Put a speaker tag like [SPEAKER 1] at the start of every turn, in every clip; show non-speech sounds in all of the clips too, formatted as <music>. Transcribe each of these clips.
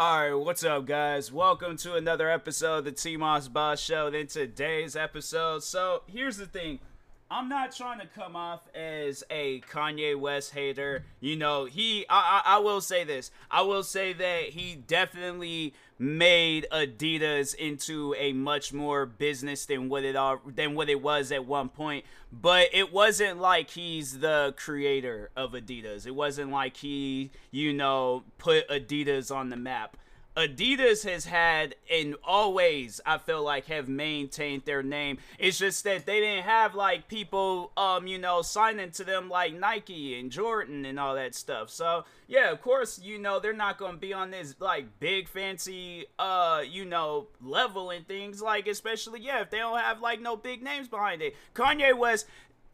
[SPEAKER 1] Alright, what's up, guys? Welcome to another episode of the T Moss Boss Show. In today's episode, so here's the thing. I'm not trying to come off as a Kanye West hater. You know, he. I, I, I will say this. I will say that he definitely made Adidas into a much more business than what it are than what it was at one point. But it wasn't like he's the creator of Adidas. It wasn't like he, you know, put Adidas on the map. Adidas has had and always I feel like have maintained their name. It's just that they didn't have like people um you know signing to them like Nike and Jordan and all that stuff. So yeah, of course, you know they're not to be on this like big fancy uh you know level and things like especially yeah, if they don't have like no big names behind it. Kanye West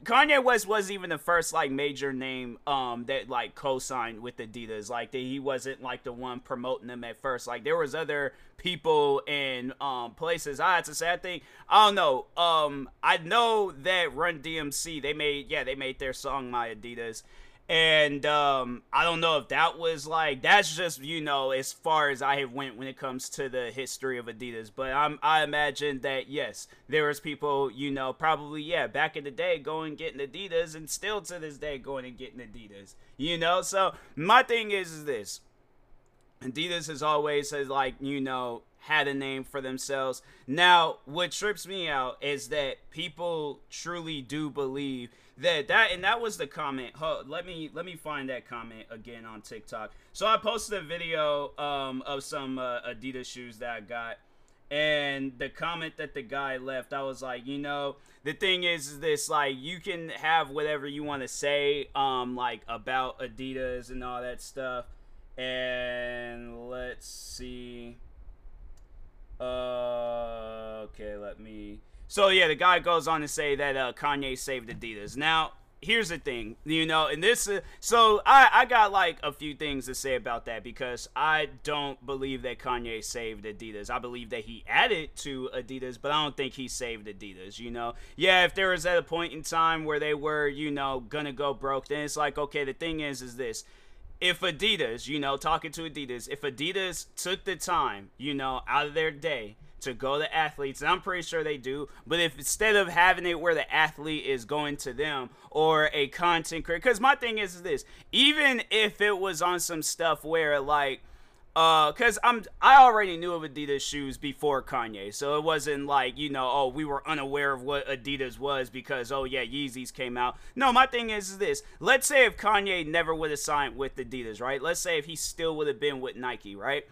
[SPEAKER 1] Kanye West wasn't even the first like major name um that like co-signed with Adidas. Like that he wasn't like the one promoting them at first. Like there was other people and um places. I had to say I think I don't know. Um I know that Run DMC they made yeah, they made their song My Adidas and um, I don't know if that was like that's just you know as far as I have went when it comes to the history of Adidas. But I'm I imagine that yes, there was people you know probably yeah back in the day going getting Adidas and still to this day going and getting Adidas. You know, so my thing is, is this: Adidas has always has like you know had a name for themselves. Now, what trips me out is that people truly do believe that that and that was the comment. Huh, let me let me find that comment again on TikTok. So I posted a video um, of some uh, Adidas shoes that I got, and the comment that the guy left, I was like, you know, the thing is, is this like you can have whatever you want to say, um, like about Adidas and all that stuff. And let's see. Uh, okay, let me. So yeah, the guy goes on to say that uh, Kanye saved Adidas. Now, here's the thing, you know, and this. Uh, so I I got like a few things to say about that because I don't believe that Kanye saved Adidas. I believe that he added to Adidas, but I don't think he saved Adidas. You know, yeah, if there was at a point in time where they were, you know, gonna go broke, then it's like okay, the thing is, is this if Adidas, you know, talking to Adidas, if Adidas took the time, you know, out of their day to go to athletes, and I'm pretty sure they do, but if instead of having it where the athlete is going to them or a content creator, because my thing is this, even if it was on some stuff where like, uh, cause I'm I already knew of Adidas shoes before Kanye, so it wasn't like you know oh we were unaware of what Adidas was because oh yeah Yeezys came out. No, my thing is this: let's say if Kanye never would have signed with Adidas, right? Let's say if he still would have been with Nike, right?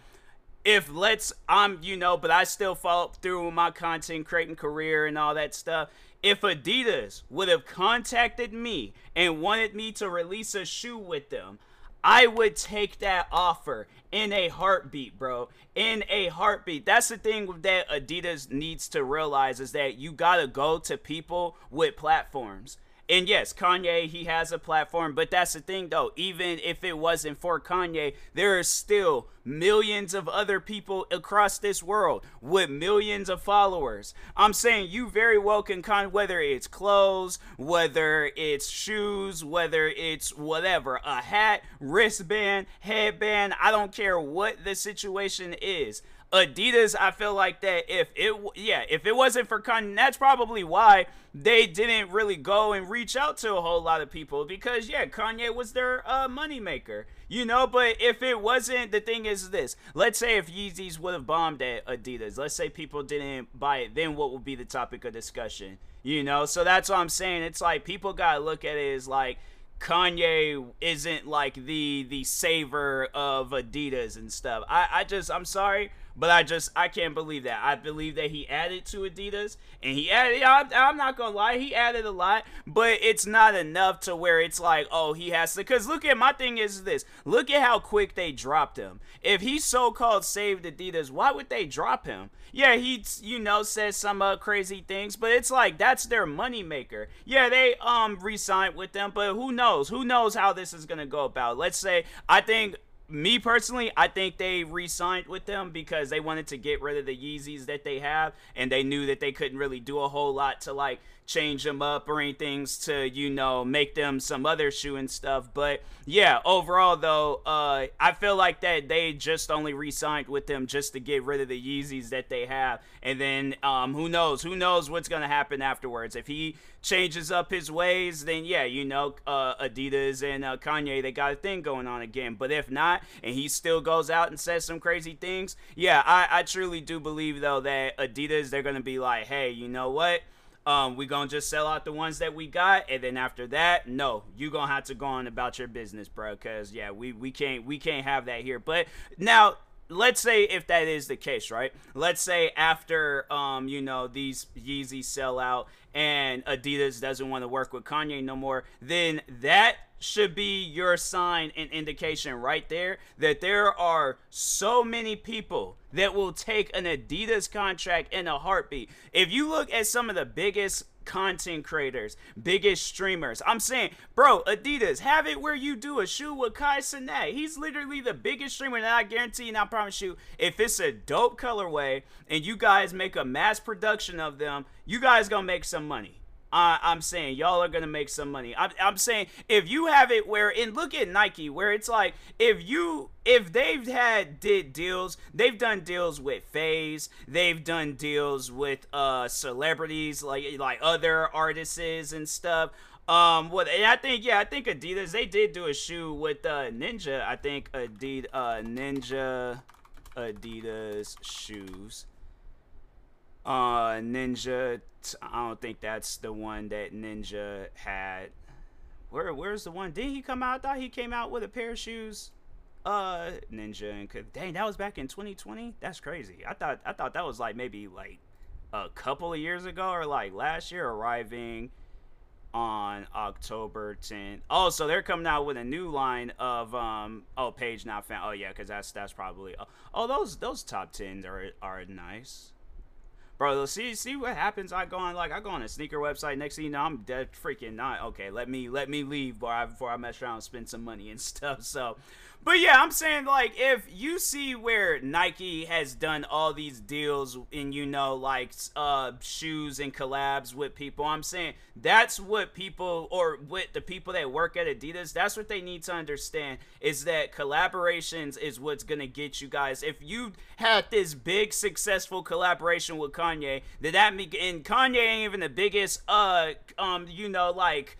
[SPEAKER 1] If let's I'm you know, but I still followed through with my content creating career and all that stuff. If Adidas would have contacted me and wanted me to release a shoe with them, I would take that offer in a heartbeat, bro. In a heartbeat. That's the thing that Adidas needs to realize is that you got to go to people with platforms. And yes, Kanye, he has a platform, but that's the thing though. Even if it wasn't for Kanye, there are still millions of other people across this world with millions of followers. I'm saying you very well can con whether it's clothes, whether it's shoes, whether it's whatever, a hat, wristband, headband, I don't care what the situation is. Adidas, I feel like that if it, yeah, if it wasn't for Kanye, that's probably why they didn't really go and reach out to a whole lot of people because yeah, Kanye was their uh, moneymaker, you know. But if it wasn't, the thing is this: let's say if Yeezys would have bombed at Adidas, let's say people didn't buy it, then what would be the topic of discussion, you know? So that's what I'm saying. It's like people gotta look at it as like Kanye isn't like the the saver of Adidas and stuff. I I just I'm sorry But I just I can't believe that. I believe that he added to Adidas, and he added. I'm, I'm not gonna lie, he added a lot, but it's not enough to where it's like, oh, he has to. Cause look at my thing is this. Look at how quick they dropped him. If he so-called saved Adidas, why would they drop him? Yeah, he you know says some uh, crazy things, but it's like that's their moneymaker. Yeah, they um re-signed with them, but who knows? Who knows how this is gonna go about? Let's say I think me personally, I think they re-signed with them because they wanted to get rid of the Yeezys that they have, and they knew that they couldn't really do a whole lot to like change them up or anything to you know make them some other shoe and stuff. But yeah, overall though, uh, I feel like that they just only re-signed with them just to get rid of the Yeezys that they have, and then um, who knows? Who knows what's gonna happen afterwards? If he changes up his ways, then yeah, you know, uh, Adidas and uh, Kanye they got a thing going on again. But if not, and he still goes out and says some crazy things, yeah, I, I truly do believe though that Adidas they're gonna be like, hey, you know what? Um, we gonna just sell out the ones that we got, and then after that, no, you gonna have to go on about your business, bro. Cause yeah, we we can't we can't have that here. But now let's say if that is the case, right? Let's say after um, you know, these Yeezys sell out and Adidas doesn't want to work with Kanye no more, then that should be your sign and indication right there that there are so many people that will take an Adidas contract in a heartbeat. If you look at some of the biggest content creators, biggest streamers. I'm saying, bro, Adidas, have it where you do a shoe with Kai Cenat. He's literally the biggest streamer, and I guarantee and I promise you, if it's a dope colorway and you guys make a mass production of them, you guys gonna make some money. Uh, I'm saying y'all are gonna make some money. I'm, I'm saying if you have it where and look at Nike where it's like if you if they've had did deals, they've done deals with FaZe, they've done deals with uh celebrities like like other artists and stuff. Um, what and I think yeah, I think Adidas they did do a shoe with uh Ninja. I think Adidas uh Ninja Adidas shoes. Uh, Ninja. I don't think that's the one that Ninja had. Where where's the one? Did he come out? I thought he came out with a pair of shoes. Uh, Ninja and dang, that was back in 2020. That's crazy. I thought I thought that was like maybe like a couple of years ago or like last year, arriving on October 10th. Oh, so they're coming out with a new line of um. Oh, page not found. Oh yeah, because that's that's probably. Oh, those those top tens are are nice bro. See, see what happens. I go on like I go on a sneaker website. Next thing you know, I'm dead freaking not okay. Let me let me leave before I before I mess around and spend some money and <laughs> stuff. So, but yeah, I'm saying like if you see where Nike has done all these deals and you know like uh shoes and collabs with people, I'm saying that's what people or with the people that work at Adidas, that's what they need to understand is that collaborations is what's gonna get you guys. If you had this big successful collaboration with Kanye, did that make and Kanye ain't even the biggest uh um you know like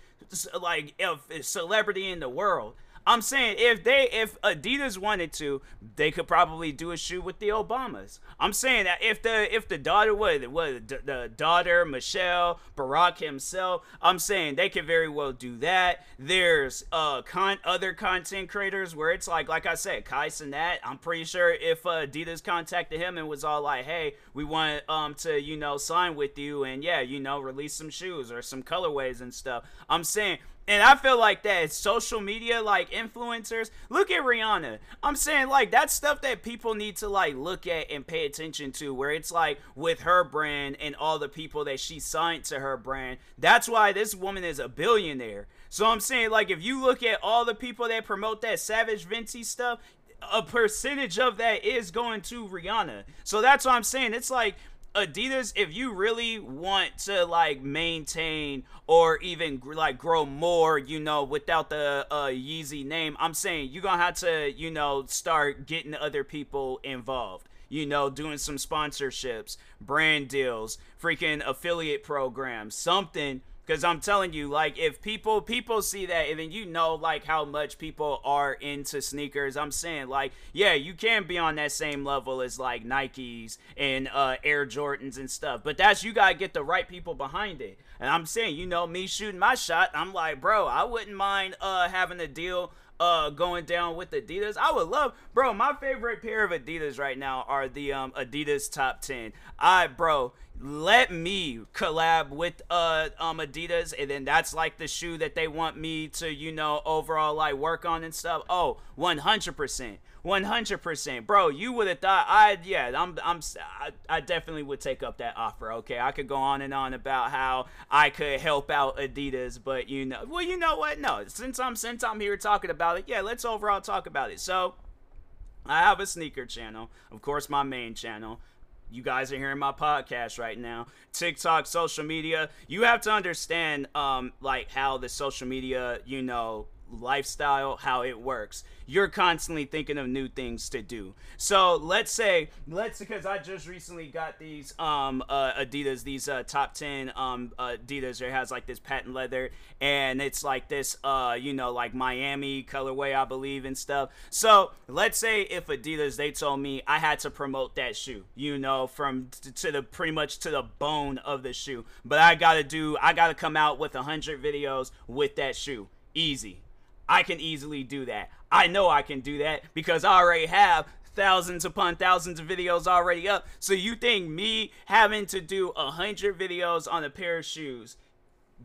[SPEAKER 1] like celebrity in the world. I'm saying if they if Adidas wanted to, they could probably do a shoe with the Obamas. I'm saying that if the if the daughter would what the, the daughter Michelle Barack himself, I'm saying they could very well do that. There's uh con other content creators where it's like like I said, Kai Cenat. I'm pretty sure if uh, Adidas contacted him and was all like, hey, we want um to you know sign with you and yeah you know release some shoes or some colorways and stuff. I'm saying and I feel like that social media, like influencers, look at Rihanna. I'm saying like that's stuff that people need to like look at and pay attention to. Where it's like with her brand and all the people that she signed to her brand. That's why this woman is a billionaire. So I'm saying like if you look at all the people that promote that Savage Fenty stuff, a percentage of that is going to Rihanna. So that's what I'm saying. It's like Adidas, if you really want to like maintain or even like grow more, you know, without the uh, Yeezy name, I'm saying you're gonna have to, you know, start getting other people involved. You know, doing some sponsorships, brand deals, freaking affiliate programs, something Cause I'm telling you, like, if people people see that, and then you know, like, how much people are into sneakers. I'm saying, like, yeah, you can be on that same level as like Nikes and uh, Air Jordans and stuff, but that's you gotta get the right people behind it. And I'm saying, you know, me shooting my shot, I'm like, bro, I wouldn't mind uh having a deal uh going down with Adidas. I would love, bro. My favorite pair of Adidas right now are the um Adidas Top 10. I bro, let me collab with uh um Adidas and then that's like the shoe that they want me to, you know, overall like work on and stuff. Oh, 100%. 100%. Bro, you would have thought I yeah, I'm I'm I, definitely would take up that offer. Okay? I could go on and on about how I could help out Adidas, but you know, well, you know what? No, since I'm since I'm here talking about it, yeah, let's overall talk about it. So, I have a sneaker channel, of course, my main channel. You guys are hearing my podcast right now. TikTok, social media. You have to understand, um, like how the social media, you know, lifestyle, how it works. You're constantly thinking of new things to do. So let's say, let's because I just recently got these um uh, Adidas, these uh, top ten um Adidas. It has like this patent leather, and it's like this uh you know like Miami colorway, I believe, and stuff. So let's say if Adidas they told me I had to promote that shoe, you know, from t- to the pretty much to the bone of the shoe, but I gotta do, I gotta come out with a hundred videos with that shoe, easy I can easily do that. I know I can do that because I already have thousands upon thousands of videos already up. So you think me having to do a hundred videos on a pair of shoes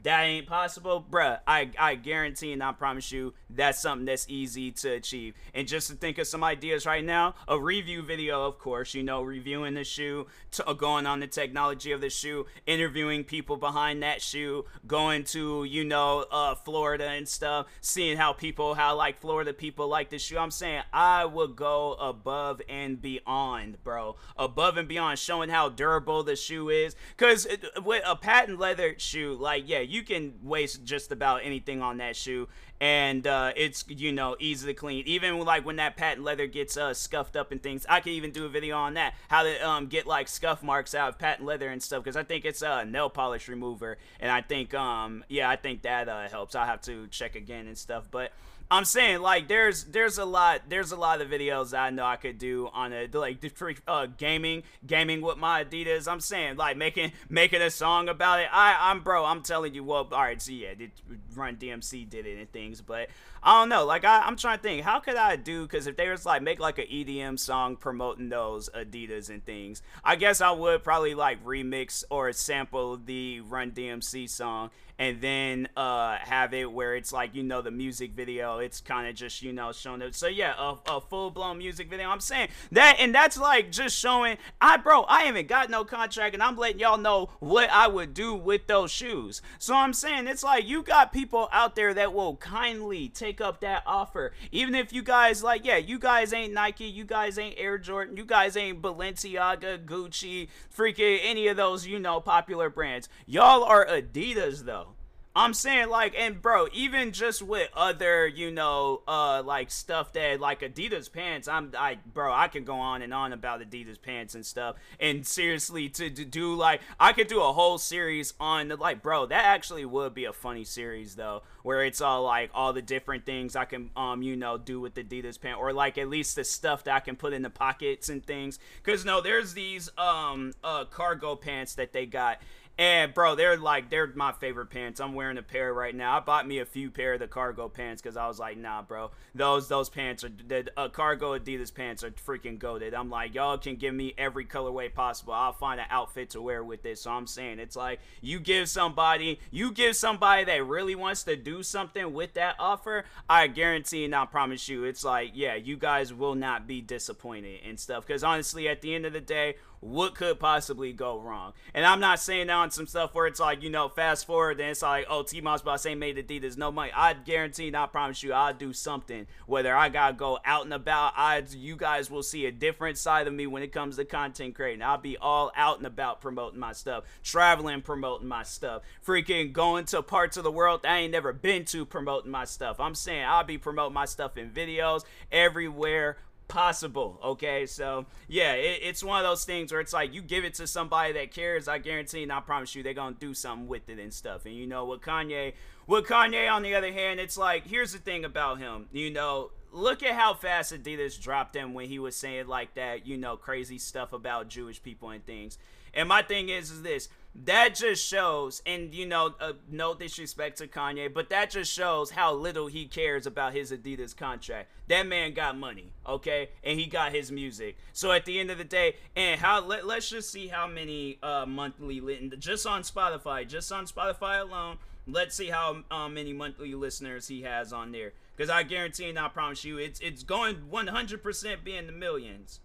[SPEAKER 1] that ain't possible, bruh. I, I guarantee and I promise you that's something that's easy to achieve. And just to think of some ideas right now, a review video, of course, you know, reviewing the shoe, to, uh, going on the technology of the shoe, interviewing people behind that shoe, going to, you know, uh, Florida and stuff, seeing how people, how like Florida people like the shoe. I'm saying I would go above and beyond, bro. Above and beyond, showing how durable the shoe is. Because with a patent leather shoe, like, yeah, you can waste just about anything on that shoe and uh, it's you know easy to clean. Even like when that patent leather gets uh, scuffed up and things, I can even do a video on that how to um, get like scuff marks out of patent leather and stuff because I think it's a nail polish remover, and I think um yeah I think that uh, helps. I'll have to check again and stuff, but I'm saying like there's there's a lot there's a lot of videos I know I could do on a like uh, gaming gaming with my Adidas. I'm saying like making making a song about it. I I'm bro. I'm telling you what. All right, so yeah, did Run DMC did it and things, but I don't know. Like I, I'm trying to think, how could I do? Because if they was like make like an EDM song promoting those Adidas and things, I guess I would probably like remix or sample the Run DMC song and then uh, have it where it's like you know the music video it's kind of just you know showing it. So yeah a, a full-blown music video. I'm saying that and that's like just showing i bro i haven't got no contract and i'm letting y'all know what i would do with those shoes. So i'm saying it's like you got people out there that will kindly take up that offer. Even if you guys like yeah you guys ain't nike you guys ain't air jordan you guys ain't balenciaga gucci freaking any of those you know popular brands. Y'all are adidas though I'm saying like and bro, even just with other, you know, uh like stuff that like Adidas pants, I'm I bro, I can go on and on about Adidas pants and stuff. And seriously to, to do like I could do a whole series on the like bro, that actually would be a funny series though, where it's all like all the different things I can um, you know, do with Adidas pant or like at least the stuff that I can put in the pockets and things. Cause no, there's these um uh cargo pants that they got and bro, they're like they're my favorite pants. I'm wearing a pair right now. I bought me a few pair of the cargo pants because I was like, nah, bro, those those pants are the uh, cargo Adidas pants are freaking goaded. I'm like, y'all can give me every colorway possible. I'll find an outfit to wear with this. So I'm saying it's like you give somebody, you give somebody that really wants to do something with that offer. I guarantee and I promise you, it's like yeah, you guys will not be disappointed and stuff. Because honestly, at the end of the day, what could possibly go wrong? And I'm not saying that on some stuff where it's like, you know, fast forward, and it's like, oh, T Moss Boss ain't made Adidas no money. I guarantee and I promise you, I'll do something. Whether I gotta go out and about, I you guys will see a different side of me when it comes to content creating. I'll be all out and about promoting my stuff, traveling, promoting my stuff, freaking going to parts of the world I ain't never been to promoting my stuff. I'm saying I'll be promoting my stuff in videos everywhere possible. Okay, so yeah, it, it's one of those things where it's like you give it to somebody that cares. I guarantee, and I promise you, they're gonna do something with it and stuff. And you know, with Kanye, with Kanye, on the other hand, it's like here's the thing about him. You know, look at how fast Adidas dropped him when he was saying like that, you know, crazy stuff about Jewish people and things. And my thing is, is this that just shows, and you know, uh, no disrespect to Kanye, but that just shows how little he cares about his Adidas contract. That man got money, okay, and he got his music. So at the end of the day, and how let, let's just see how many uh, monthly just on Spotify, just on Spotify alone. Let's see how um, many monthly listeners he has on there, because I guarantee and I promise you, it's it's going 100% be in the millions.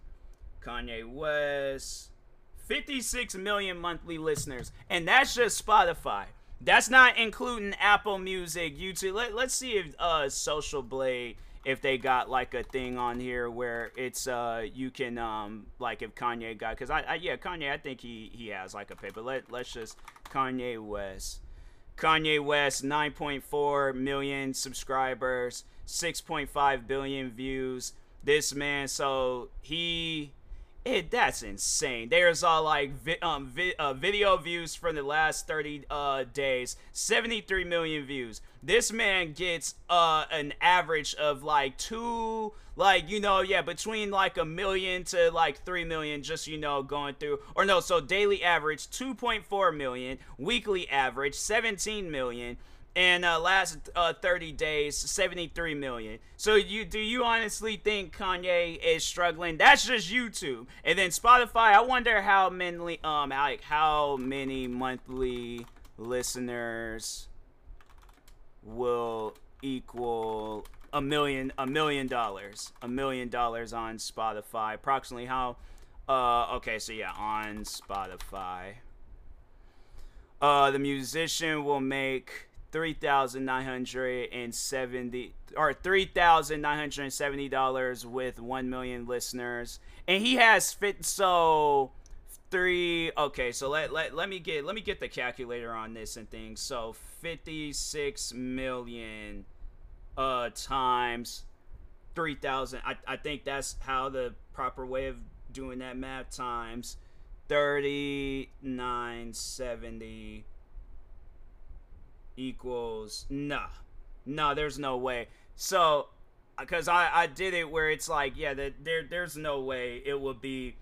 [SPEAKER 1] Kanye West. 56 million monthly listeners, and that's just Spotify. That's not including Apple Music, YouTube. Let, let's see if uh, Social Blade, if they got like a thing on here where it's uh you can um like if Kanye got because I, I yeah Kanye I think he he has like a paper. Let let's just Kanye West. Kanye West 9.4 million subscribers, 6.5 billion views. This man, so he it that's insane. There's all like vi- um vi- uh, video views from the last 30 uh days, 73 million views. This man gets uh an average of like two like you know yeah between like a million to like 3 million just you know going through or no so daily average 2.4 million, weekly average 17 million in uh, last uh, 30 days 73 million. So you do you honestly think kanye is struggling? That's just youtube. And then spotify i wonder how many um like how many monthly listeners will equal a million a million dollars a million dollars on spotify. Approximately how uh okay so yeah on spotify. Uh the musician will make three thousand nine hundred and seventy or three thousand nine hundred and seventy dollars with one million listeners, and he has fit so three. Okay, so let, let let me get let me get the calculator on this and things. So fifty six million uh times three thousand. I I think that's how the proper way of doing that math times thirty nine seventy equals nah. Nah there's no way. So because I, I did it where it's like yeah that there there's no way it would be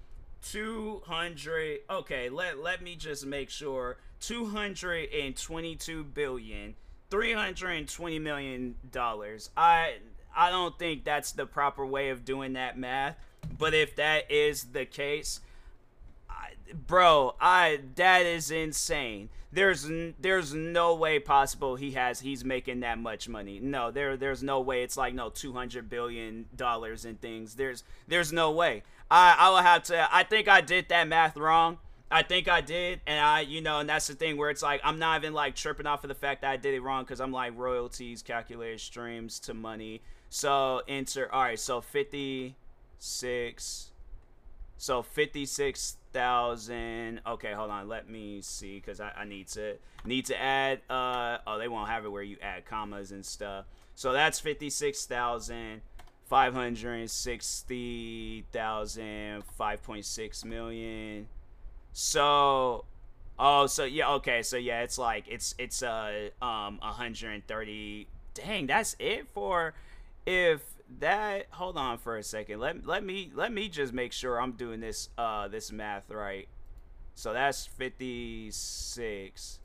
[SPEAKER 1] 200 okay let let me just make sure 222 billion 320 million dollars. I i don't think that's the proper way of doing that math but if that is the case bro i that is insane there's there's no way possible he has he's making that much money. No, there there's no way. It's like no 200 billion dollars and things. There's there's no way. I I will have to. I think I did that math wrong. I think I did, and I, you know, and that's the thing where it's like I'm not even like tripping off of the fact that I did it wrong because I'm like royalties, calculated streams to money. So enter. All right, so 56. So 56 thousand. Okay, hold on. Let me see because I, I need to need to add. Uh oh, they won't have it where you add commas and stuff. So that's fifty six thousand five hundred sixty thousand five point six million. So oh so yeah okay so yeah it's like it's it's uh um 130 dang that's it for if that hold on for a second. Let let me let me just make sure I'm doing this uh this math right. So that's 56.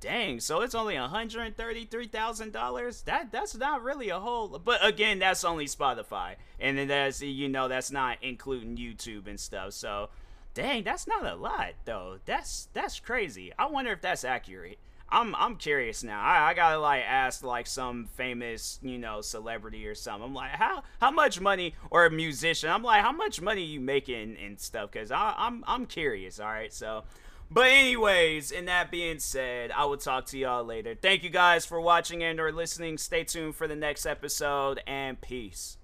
[SPEAKER 1] Dang, so it's only $133,000? That that's not really a whole but again, that's only Spotify. And then that's you know, that's not including YouTube and stuff. So, dang, that's not a lot though. That's that's crazy. I wonder if that's accurate. I'm I'm curious now. I, I gotta like ask like some famous you know celebrity or something. I'm like how how much money or a musician. I'm like how much money you making and stuff because I'm I'm curious. All right, so. But anyways, and that being said, I will talk to y'all later. Thank you guys for watching and or listening. Stay tuned for the next episode and peace.